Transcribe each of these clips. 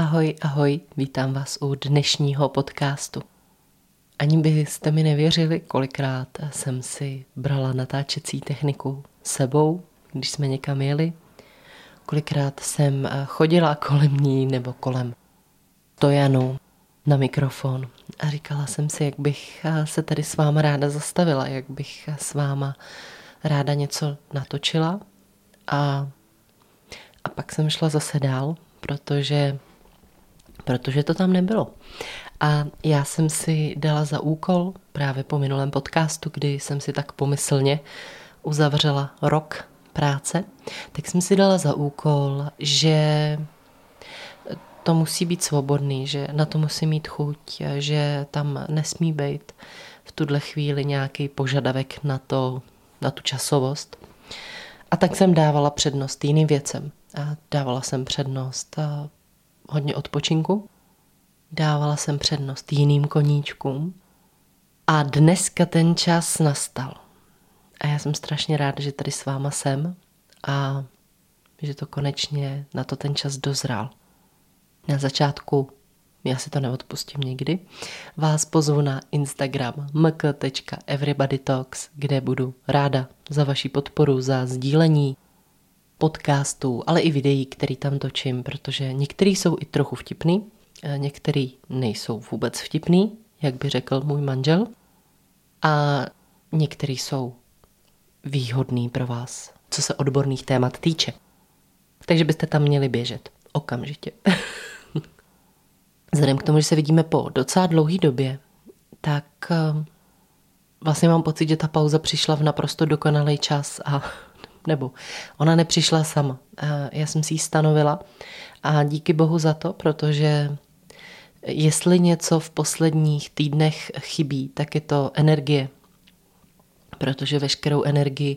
Ahoj, ahoj, vítám vás u dnešního podcastu. Ani byste mi nevěřili, kolikrát jsem si brala natáčecí techniku sebou, když jsme někam jeli. Kolikrát jsem chodila kolem ní nebo kolem Tojanu na mikrofon a říkala jsem si, jak bych se tady s váma ráda zastavila, jak bych s váma ráda něco natočila a, a pak jsem šla zase dál, protože protože to tam nebylo. A já jsem si dala za úkol právě po minulém podcastu, kdy jsem si tak pomyslně uzavřela rok práce, tak jsem si dala za úkol, že to musí být svobodný, že na to musí mít chuť, že tam nesmí být v tuhle chvíli nějaký požadavek na, to, na tu časovost. A tak jsem dávala přednost jiným věcem. A dávala jsem přednost hodně odpočinku. Dávala jsem přednost jiným koníčkům. A dneska ten čas nastal. A já jsem strašně ráda, že tady s váma jsem a že to konečně na to ten čas dozrál. Na začátku, já si to neodpustím nikdy, vás pozvu na Instagram mk.everybodytalks, kde budu ráda za vaši podporu, za sdílení podcastů, ale i videí, který tam točím, protože některý jsou i trochu vtipný, některý nejsou vůbec vtipný, jak by řekl můj manžel, a některý jsou výhodný pro vás, co se odborných témat týče. Takže byste tam měli běžet okamžitě. Vzhledem k tomu, že se vidíme po docela dlouhé době, tak eh, vlastně mám pocit, že ta pauza přišla v naprosto dokonalý čas a nebo ona nepřišla sama. Já jsem si ji stanovila a díky bohu za to, protože jestli něco v posledních týdnech chybí, tak je to energie. Protože veškerou energii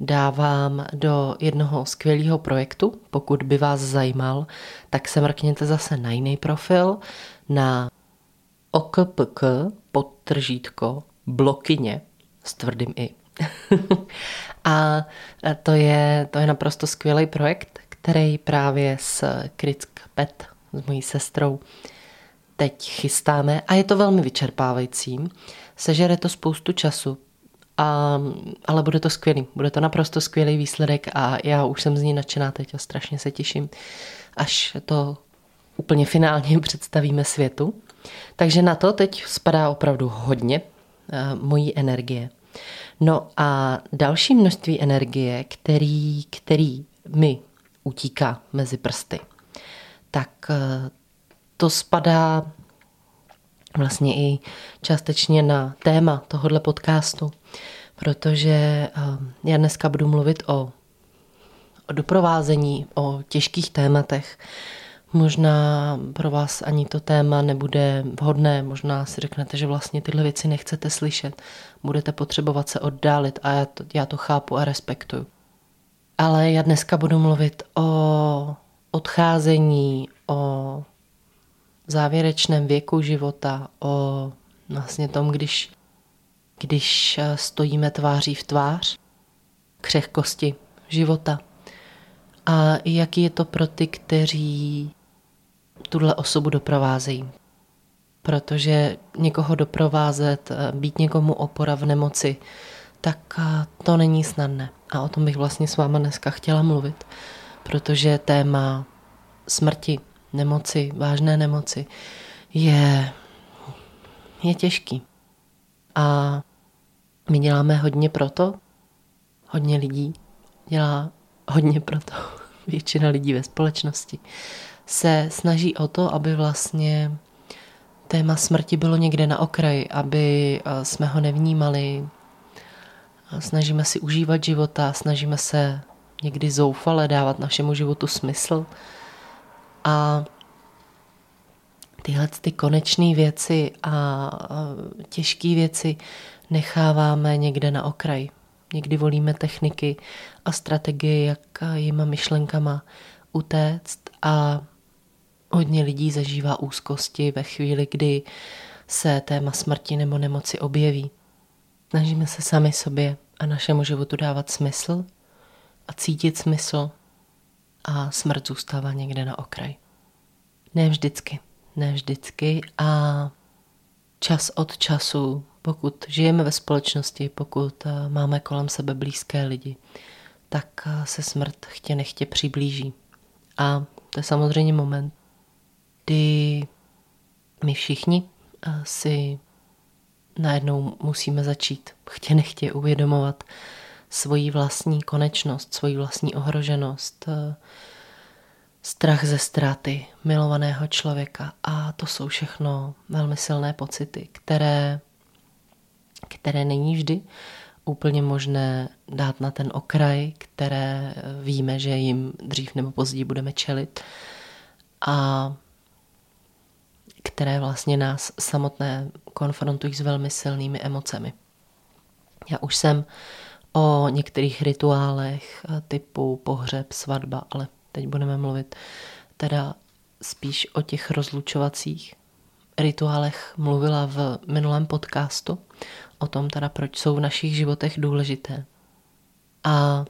dávám do jednoho skvělého projektu. Pokud by vás zajímal, tak se mrkněte zase na jiný profil, na okpk podtržítko blokyně s tvrdým i. A to je, to je naprosto skvělý projekt, který právě s Kritsk Pet, s mojí sestrou, teď chystáme a je to velmi vyčerpávající. Sežere to spoustu času, a, ale bude to skvělý. Bude to naprosto skvělý výsledek a já už jsem z ní nadšená teď a strašně se těším, až to úplně finálně představíme světu. Takže na to teď spadá opravdu hodně mojí energie. No a další množství energie, který, který mi utíká mezi prsty, tak eh, to spadá vlastně i částečně na téma tohohle podcastu, protože eh, já dneska budu mluvit o, o doprovázení, o těžkých tématech, Možná pro vás ani to téma nebude vhodné, možná si řeknete, že vlastně tyhle věci nechcete slyšet, budete potřebovat se oddálit a já to, já to chápu a respektuju. Ale já dneska budu mluvit o odcházení, o závěrečném věku života, o vlastně tom, když, když stojíme tváří v tvář, křehkosti života. A jaký je to pro ty, kteří tuhle osobu doprovázejí. Protože někoho doprovázet, eh, být někomu opora v nemoci, tak eh, to není snadné. A o tom bych vlastně s váma dneska chtěla mluvit, protože téma smrti, nemoci, vážné nemoci je, je těžký. A my děláme hodně proto, hodně lidí dělá hodně proto, většina lidí ve společnosti, se snaží o to, aby vlastně téma smrti bylo někde na okraji, aby eh, jsme ho nevnímali. Snažíme si užívat života, snažíme se někdy zoufale dávat našemu životu smysl. A tyhle ty konečné věci a těžké věci necháváme někde na okraji. Někdy volíme techniky a strategie, jak jima myšlenkama utéct a Hodně lidí zažívá úzkosti ve chvíli, kdy se téma smrti nebo nemoci objeví. Snažíme se sami sobě a našemu životu dávat smysl a cítit smysl a smrt zůstává někde na okraj. Ne vždycky, ne vždycky a čas od času, pokud žijeme ve společnosti, pokud eh, máme kolem sebe blízké lidi, tak eh, se smrt chtě nechtě přiblíží. A to je samozřejmě moment, kdy my všichni si najednou musíme začít chtě nechtě uvědomovat svoji vlastní konečnost, svoji vlastní ohroženost, strach ze ztráty milovaného člověka. A to jsou všechno velmi silné pocity, které, které není vždy úplně možné dát na ten okraj, které víme, že jim dřív nebo později budeme čelit a které vlastně nás samotné konfrontují s velmi silnými emocemi. Já už jsem o některých rituálech typu pohřeb, svatba, ale teď budeme mluvit teda spíš o těch rozlučovacích rituálech mluvila v minulém podcastu, o tom teda, proč jsou v našich životech důležité. A,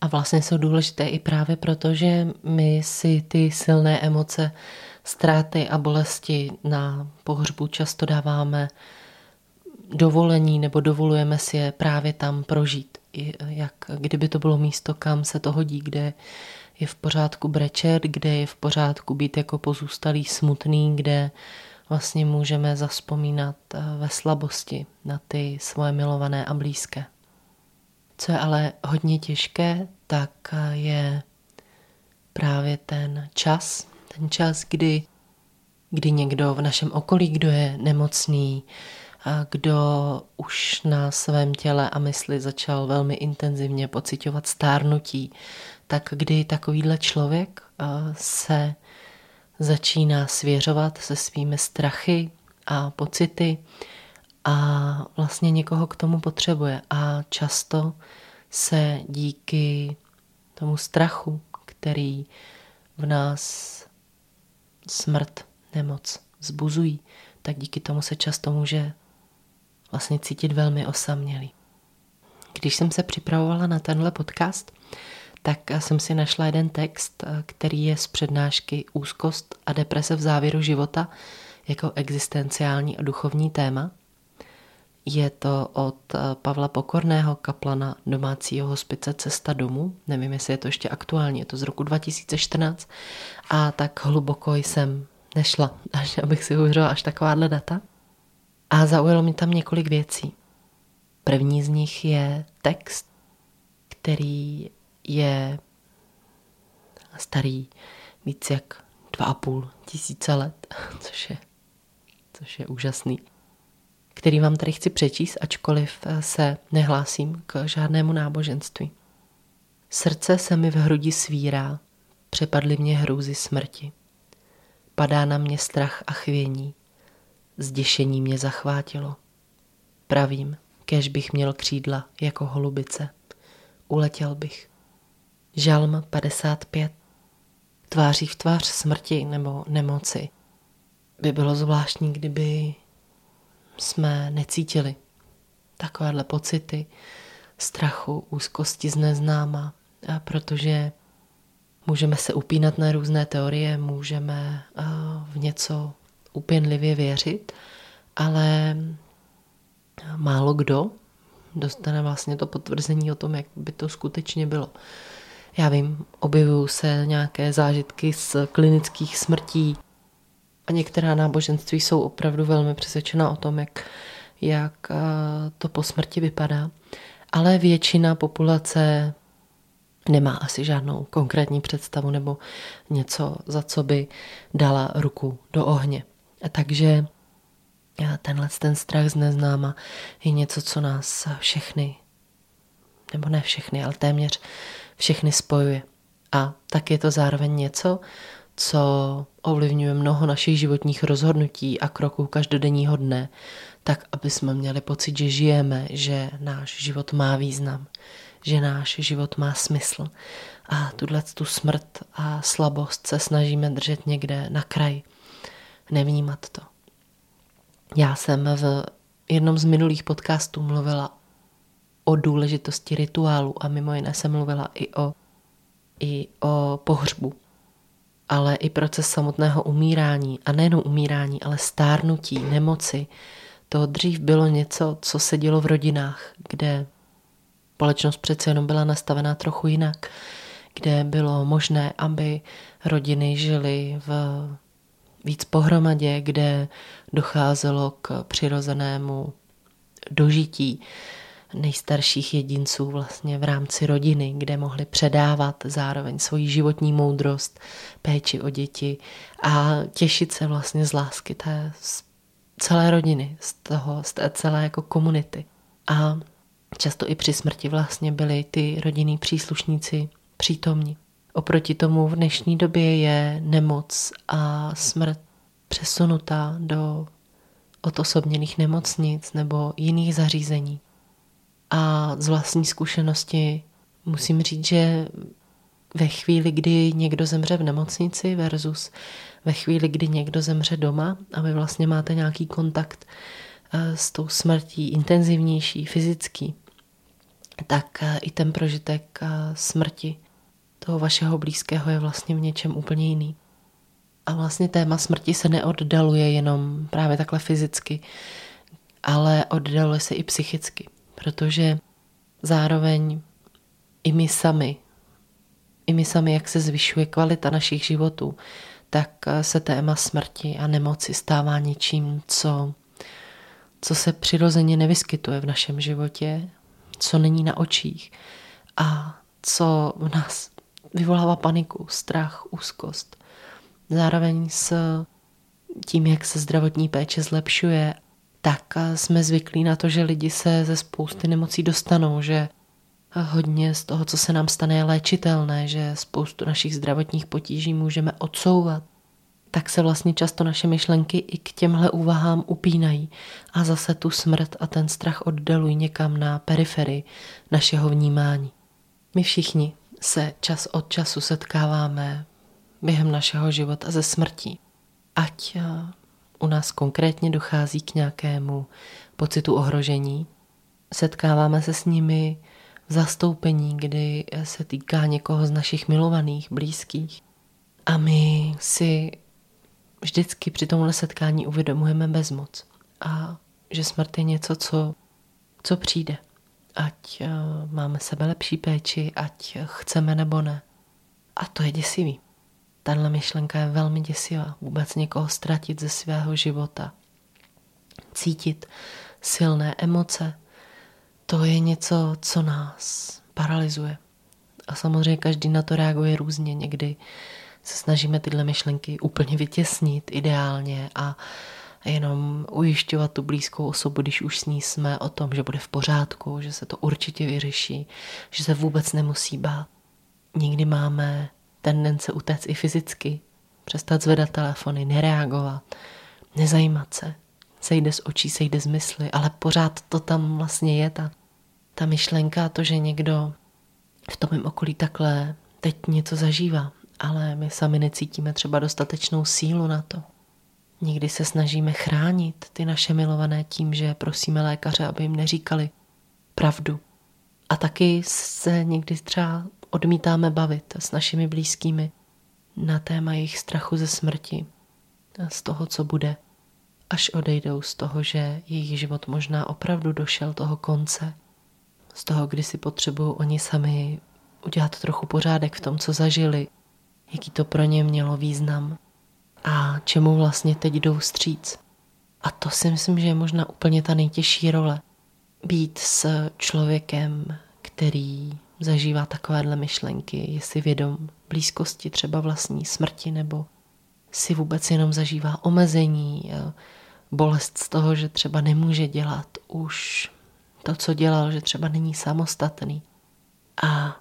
a vlastně jsou důležité i právě proto, že my si ty silné emoce, ztráty a bolesti na pohřbu často dáváme dovolení nebo dovolujeme si je právě tam prožít. Jak kdyby to bylo místo, kam se to hodí, kde je v pořádku brečet, kde je v pořádku být jako pozůstalý smutný, kde vlastně můžeme zaspomínat eh, ve slabosti na ty svoje milované a blízké. Co je ale hodně těžké, tak eh, je právě ten čas, ten čas, kdy, kdy někdo v našem okolí, kdo je nemocný, a kdo už na svém těle a mysli začal velmi intenzivně pocitovat stárnutí, tak kdy takovýhle člověk eh, se začíná svěřovat se svými strachy a pocity a vlastně někoho k tomu potřebuje. A často se díky tomu strachu, který v nás smrt, nemoc zbuzují, tak díky tomu se často může vlastně cítit velmi osamělý. Když jsem se připravovala na tenhle podcast, tak jsem si našla jeden text, který je z přednášky Úzkost a deprese v závěru života jako existenciální a duchovní téma. Je to od Pavla Pokorného, kaplana domácího hospice Cesta domů. Nevím, jestli je to ještě aktuální, je to z roku 2014. A tak hluboko jsem nešla, až abych si uvěřila až takováhle data. A zaujalo mi tam několik věcí. První z nich je text, který je starý víc jak dva a půl tisíce let, což je, což je úžasný, který vám tady chci přečíst, ačkoliv se nehlásím k žádnému náboženství. Srdce se mi v hrudi svírá, přepadly mě hrůzy smrti. Padá na mě strach a chvění, zděšení mě zachvátilo. Pravím, kež bych měl křídla jako holubice. Uletěl bych. Žalm 55. Tváří v tvář smrti nebo nemoci by bylo zvláštní, kdyby jsme necítili takovéhle pocity strachu, úzkosti z neznáma, protože můžeme se upínat na různé teorie, můžeme v něco upěnlivě věřit, ale málo kdo dostane vlastně to potvrzení o tom, jak by to skutečně bylo. Já vím, objevují se nějaké zážitky z klinických smrtí a některá náboženství jsou opravdu velmi přesvědčena o tom, jak, jak eh, to po smrti vypadá. Ale většina populace nemá asi žádnou konkrétní představu nebo něco, za co by dala ruku do ohně. A takže eh, tenhle ten strach z neznáma je něco, co nás všechny, nebo ne všechny, ale téměř všechny spojuje. A tak je to zároveň něco, co ovlivňuje mnoho našich životních rozhodnutí a kroků každodenního dne, tak aby jsme měli pocit, že žijeme, že náš život má význam, že náš život má smysl. A tuhle tu smrt a slabost se snažíme držet někde na kraji, nevnímat to. Já jsem v jednom z minulých podcastů mluvila o důležitosti rituálu a mimo jiné jsem mluvila i o, i o pohřbu. Ale i proces samotného umírání a nejenom umírání, ale stárnutí, nemoci. To dřív bylo něco, co se dělo v rodinách, kde společnost přece jenom byla nastavená trochu jinak, kde bylo možné, aby rodiny žily v víc pohromadě, kde docházelo k přirozenému dožití nejstarších jedinců vlastně v rámci rodiny, kde mohli předávat zároveň svoji životní moudrost, péči o děti a těšit se vlastně z lásky té celé rodiny, z, toho, z té celé jako komunity. A často i při smrti vlastně byli ty rodinní příslušníci přítomní. Oproti tomu v dnešní době je nemoc a smrt přesunutá do odosobněných nemocnic nebo jiných zařízení. A z vlastní zkušenosti musím říct, že ve chvíli, kdy někdo zemře v nemocnici versus ve chvíli, kdy někdo zemře doma a vy vlastně máte nějaký kontakt eh, s tou smrtí intenzivnější, fyzický, tak eh, i ten prožitek eh, smrti toho vašeho blízkého je vlastně v něčem úplně jiný. A vlastně téma smrti se neoddaluje jenom právě takhle fyzicky, ale oddaluje se i psychicky, protože zároveň i my sami, i my sami, jak se zvyšuje kvalita našich životů, tak se téma smrti a nemoci stává něčím, co, co se přirozeně nevyskytuje v našem životě, co není na očích a co v nás vyvolává paniku, strach, úzkost. Zároveň s tím, jak se zdravotní péče zlepšuje, tak jsme zvyklí na to, že lidi se ze spousty nemocí dostanou, že hodně z toho, co se nám stane, je léčitelné, že spoustu našich zdravotních potíží můžeme odsouvat, tak se vlastně často naše myšlenky i k těmhle úvahám upínají a zase tu smrt a ten strach oddalují někam na periferii našeho vnímání. My všichni se čas od času setkáváme během našeho života ze smrtí. Ať u nás konkrétně dochází k nějakému pocitu ohrožení, setkáváme se s nimi v zastoupení, kdy se týká někoho z našich milovaných, blízkých. A my si vždycky při tomhle setkání uvědomujeme bezmoc a že smrt je něco, co, co přijde ať eh, máme sebe lepší péči, ať chceme nebo ne. A to je děsivý. Tahle myšlenka je velmi děsivá. Vůbec někoho ztratit ze svého života. Cítit silné emoce, to je něco, co nás paralyzuje. A samozřejmě každý na to reaguje různě. Někdy se snažíme tyhle myšlenky úplně vytěsnit ideálně a jenom ujišťovat tu blízkou osobu, když už s ní jsme o tom, že bude v pořádku, že se to určitě vyřeší, že se vůbec nemusí bát. Někdy máme tendence utéct i fyzicky, přestat zvedat telefony, nereagovat, nezajímat se, sejde z očí, sejde z mysli, ale pořád to tam vlastně je, ta, ta myšlenka, to, že někdo v tom mém okolí takhle teď něco zažívá, ale my sami necítíme třeba dostatečnou sílu na to. Někdy se snažíme chránit ty naše milované tím, že prosíme lékaře, aby jim neříkali pravdu. A taky se někdy třeba odmítáme bavit s našimi blízkými na téma jejich strachu ze smrti, z toho, co bude, až odejdou z toho, že jejich život možná opravdu došel toho konce, z toho, kdy si potřebují oni sami udělat trochu pořádek v tom, co zažili, jaký to pro ně mělo význam a čemu vlastně teď jdou stříc. A to si myslím, že je možná úplně ta nejtěžší role. Být s člověkem, který zažívá takovéhle myšlenky, je si vědom blízkosti třeba vlastní smrti nebo si vůbec jenom zažívá omezení, bolest z toho, že třeba nemůže dělat už to, co dělal, že třeba není samostatný. A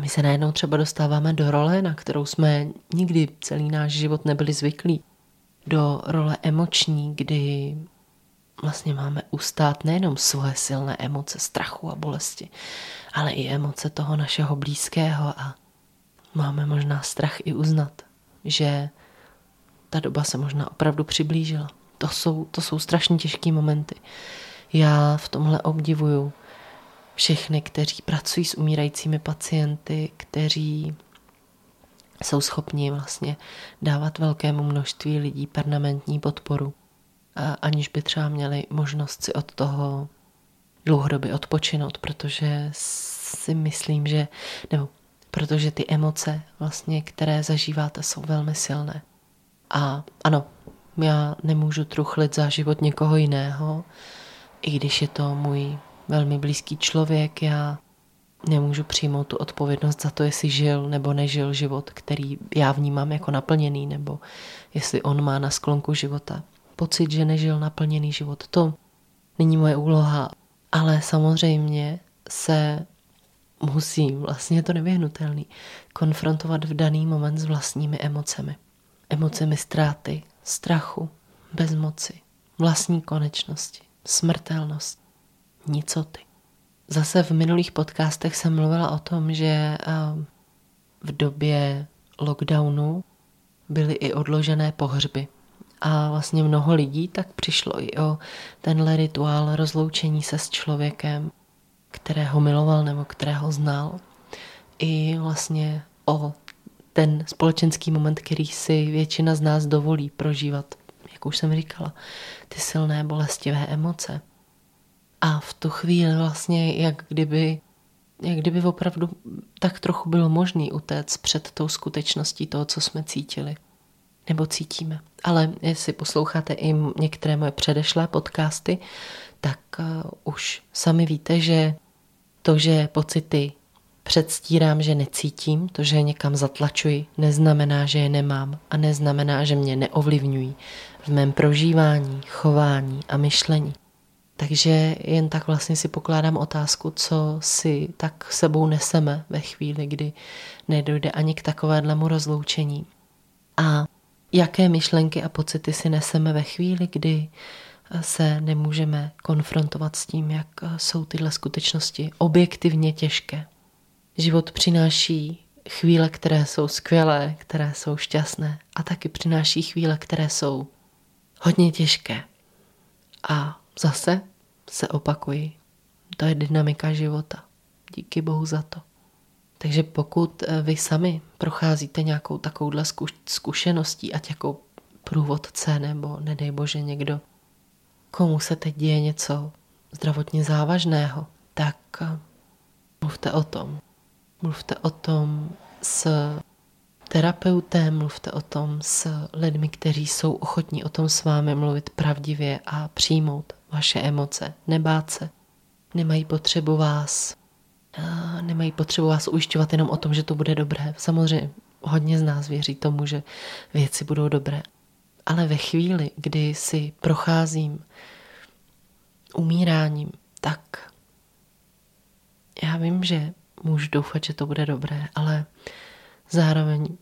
my se najednou třeba dostáváme do role, na kterou jsme nikdy celý náš život nebyli zvyklí. Do role emoční, kdy vlastně máme ustát nejenom svoje silné emoce strachu a bolesti, ale i emoce toho našeho blízkého a máme možná strach i uznat, že ta doba se možná opravdu přiblížila. To jsou, to jsou strašně těžké momenty. Já v tomhle obdivuju všechny, kteří pracují s umírajícími pacienty, kteří jsou schopni vlastně dávat velkému množství lidí permanentní podporu, aniž by třeba měli možnost si od toho dlouhodobě odpočinout, protože si myslím, že, nebo protože ty emoce, vlastně, které zažíváte, jsou velmi silné. A ano, já nemůžu truchlit za život někoho jiného, i když je to můj velmi blízký člověk, já nemůžu přijmout tu odpovědnost za to, jestli žil nebo nežil život, který já vnímám jako naplněný, nebo jestli on má na sklonku života pocit, že nežil naplněný život. To není moje úloha, ale samozřejmě se musím, vlastně je to nevyhnutelný, konfrontovat v daný moment s vlastními emocemi. Emocemi ztráty, strachu, bezmoci, vlastní konečnosti, smrtelnost, nicoty. Zase v minulých podcastech jsem mluvila o tom, že eh, v době lockdownu byly i odložené pohřby. A vlastně mnoho lidí tak přišlo i o tenhle rituál rozloučení se s člověkem, kterého miloval nebo kterého znal. I vlastně o ten společenský moment, který si většina z nás dovolí prožívat, jak už jsem říkala, ty silné bolestivé emoce. A v tu chvíli vlastně, jak kdyby, jak kdyby opravdu tak trochu bylo možný utéct před tou skutečností toho, co jsme cítili. Nebo cítíme. Ale jestli posloucháte i některé moje předešlé podcasty, tak uh, už sami víte, že to, že pocity předstírám, že necítím, to, že je někam zatlačuji, neznamená, že je nemám a neznamená, že mě neovlivňují v mém prožívání, chování a myšlení. Takže jen tak vlastně si pokládám otázku, co si tak sebou neseme ve chvíli, kdy nedojde ani k takovému rozloučení. A jaké myšlenky a pocity si neseme ve chvíli, kdy se nemůžeme konfrontovat s tím, jak jsou tyhle skutečnosti objektivně těžké. Život přináší chvíle, které jsou skvělé, které jsou šťastné a taky přináší chvíle, které jsou hodně těžké. A zase se opakují. To je dynamika života. Díky Bohu za to. Takže pokud eh, vy sami procházíte nějakou takovouhle zkušeností, ať jako průvodce nebo nedej bože někdo, komu se teď děje něco zdravotně závažného, tak eh, mluvte o tom. Mluvte o tom s terapeutem, mluvte o tom s lidmi, kteří jsou ochotní o tom s vámi mluvit pravdivě a přijmout vaše emoce, nebát se. Nemají potřebu vás nemají potřebu vás ujišťovat jenom o tom, že to bude dobré. Samozřejmě hodně z nás věří tomu, že věci budou dobré. Ale ve chvíli, kdy si procházím umíráním, tak já vím, že můžu doufat, že to bude dobré, ale zároveň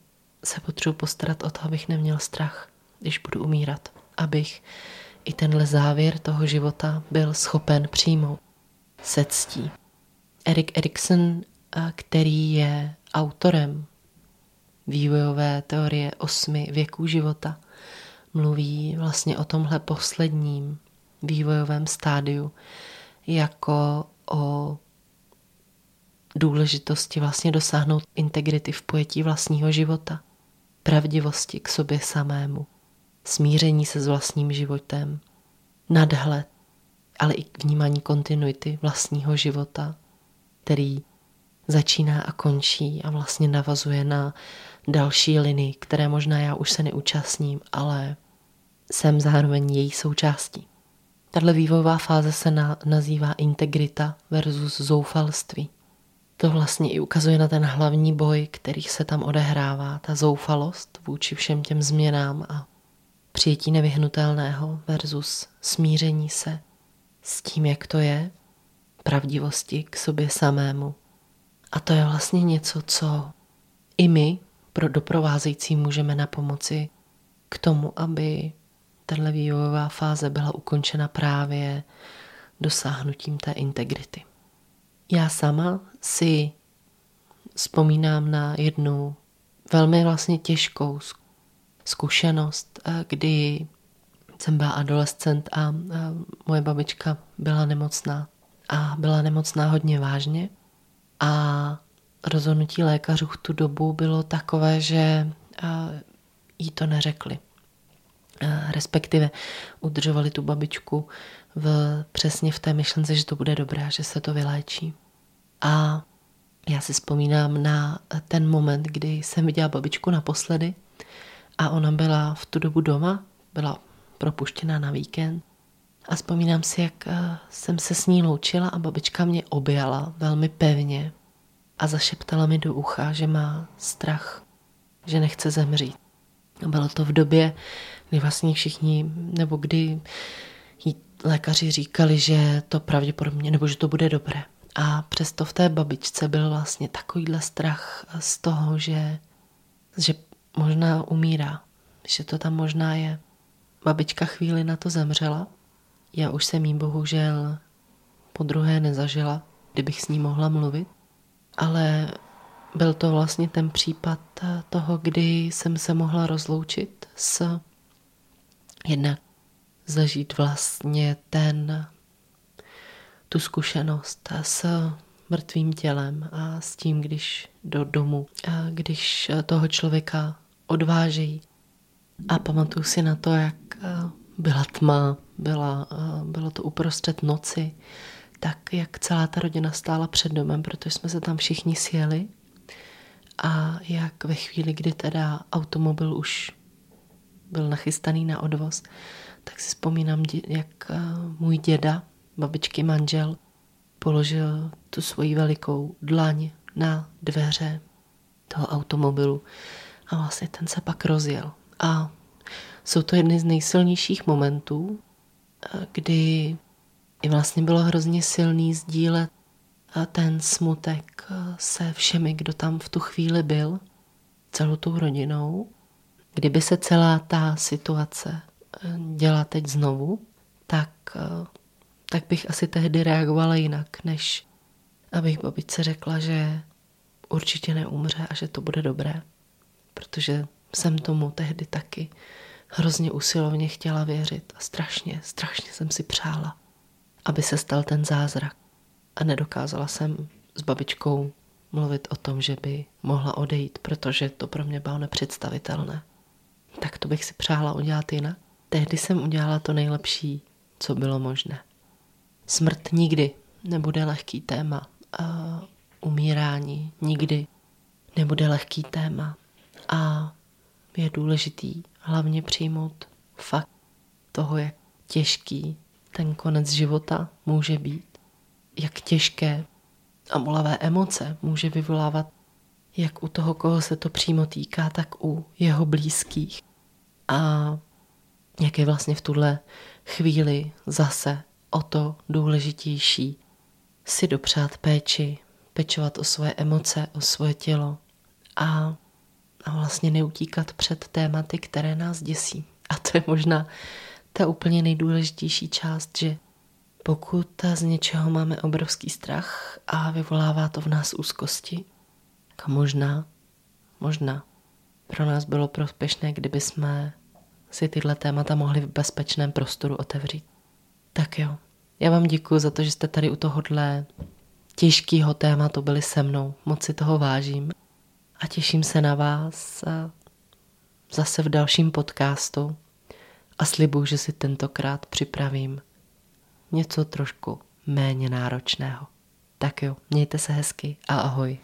se potřebuji postarat o to, abych neměl strach, když budu umírat. Abych i tenhle závěr toho života byl schopen přijmout se ctí. Erik Erikson, který je autorem vývojové teorie osmi věků života, mluví vlastně o tomhle posledním vývojovém stádiu jako o důležitosti vlastně dosáhnout integrity v pojetí vlastního života, pravdivosti k sobě samému, smíření se s vlastním životem, nadhled, ale i vnímání kontinuity vlastního života, který začíná a končí a vlastně navazuje na další linii, které možná já už se neúčastním, ale jsem zároveň její součástí. Tato vývojová fáze se na, nazývá integrita versus zoufalství. To vlastně i ukazuje na ten hlavní boj, který se tam odehrává, ta zoufalost vůči všem těm změnám a přijetí nevyhnutelného versus smíření se s tím, jak to je, pravdivosti k sobě samému. A to je vlastně něco, co i my pro doprovázející můžeme na pomoci k tomu, aby tahle vývojová fáze byla ukončena právě dosáhnutím té integrity. Já sama si vzpomínám na jednu velmi vlastně těžkou zkušenost, eh, kdy jsem byla adolescent a moje babička byla nemocná a byla nemocná hodně vážně a rozhodnutí lékařů v tu dobu bylo takové, že jí to neřekli. Respektive udržovali tu babičku v, přesně v té myšlence, že to bude dobré, že se to vyléčí. A já si vzpomínám na ten moment, kdy jsem viděla babičku naposledy a ona byla v tu dobu doma, byla propuštěná na víkend. A vzpomínám si, jak jsem se s ní loučila a babička mě objala velmi pevně a zašeptala mi do ucha, že má strach, že nechce zemřít. A bylo to v době, kdy vlastně všichni, nebo kdy lékaři říkali, že to pravděpodobně, nebo že to bude dobré. A přesto v té babičce byl vlastně takovýhle strach z toho, že, že možná umírá, že to tam možná je. Babička chvíli na to zemřela. Já už jsem jí bohužel po druhé nezažila, kdybych s ní mohla mluvit. Ale byl to vlastně ten případ toho, kdy jsem se mohla rozloučit s jednak zažít vlastně ten tu zkušenost s mrtvým tělem a s tím, když do domu, a když toho člověka odvážejí. A pamatuju si na to, jak byla tma, byla, bylo to uprostřed noci, tak jak celá ta rodina stála před domem, protože jsme se tam všichni sjeli a jak ve chvíli, kdy teda automobil už byl nachystaný na odvoz, tak si vzpomínám, jak můj děda babičky manžel položil tu svoji velikou dlaň na dveře toho automobilu a vlastně ten se pak rozjel. A jsou to jedny z nejsilnějších momentů, kdy i vlastně bylo hrozně silný sdílet ten smutek se všemi, kdo tam v tu chvíli byl, celou tou rodinou. Kdyby se celá ta situace děla teď znovu, tak tak bych asi tehdy reagovala jinak, než abych babičce řekla, že určitě neumře a že to bude dobré. Protože jsem tomu tehdy taky hrozně usilovně chtěla věřit a strašně, strašně jsem si přála, aby se stal ten zázrak. A nedokázala jsem s babičkou mluvit o tom, že by mohla odejít, protože to pro mě bylo nepředstavitelné. Tak to bych si přála udělat jinak. Tehdy jsem udělala to nejlepší, co bylo možné. Smrt nikdy nebude lehký téma. A umírání nikdy nebude lehký téma. A je důležitý hlavně přijmout fakt toho, jak těžký ten konec života může být. Jak těžké a bolavé emoce může vyvolávat jak u toho, koho se to přímo týká, tak u jeho blízkých. A jak je vlastně v tuhle chvíli zase o to důležitější si dopřát péči, pečovat o svoje emoce, o svoje tělo a, a vlastně neutíkat před tématy, které nás děsí. A to je možná ta úplně nejdůležitější část, že pokud z něčeho máme obrovský strach a vyvolává to v nás úzkosti, tak možná, možná pro nás bylo prospěšné, kdyby jsme si tyhle témata mohli v bezpečném prostoru otevřít. Tak jo, já vám děkuji za to, že jste tady u tohohle těžkého tématu byli se mnou. Moc si toho vážím a těším se na vás zase v dalším podcastu a slibuju, že si tentokrát připravím něco trošku méně náročného. Tak jo, mějte se hezky a ahoj.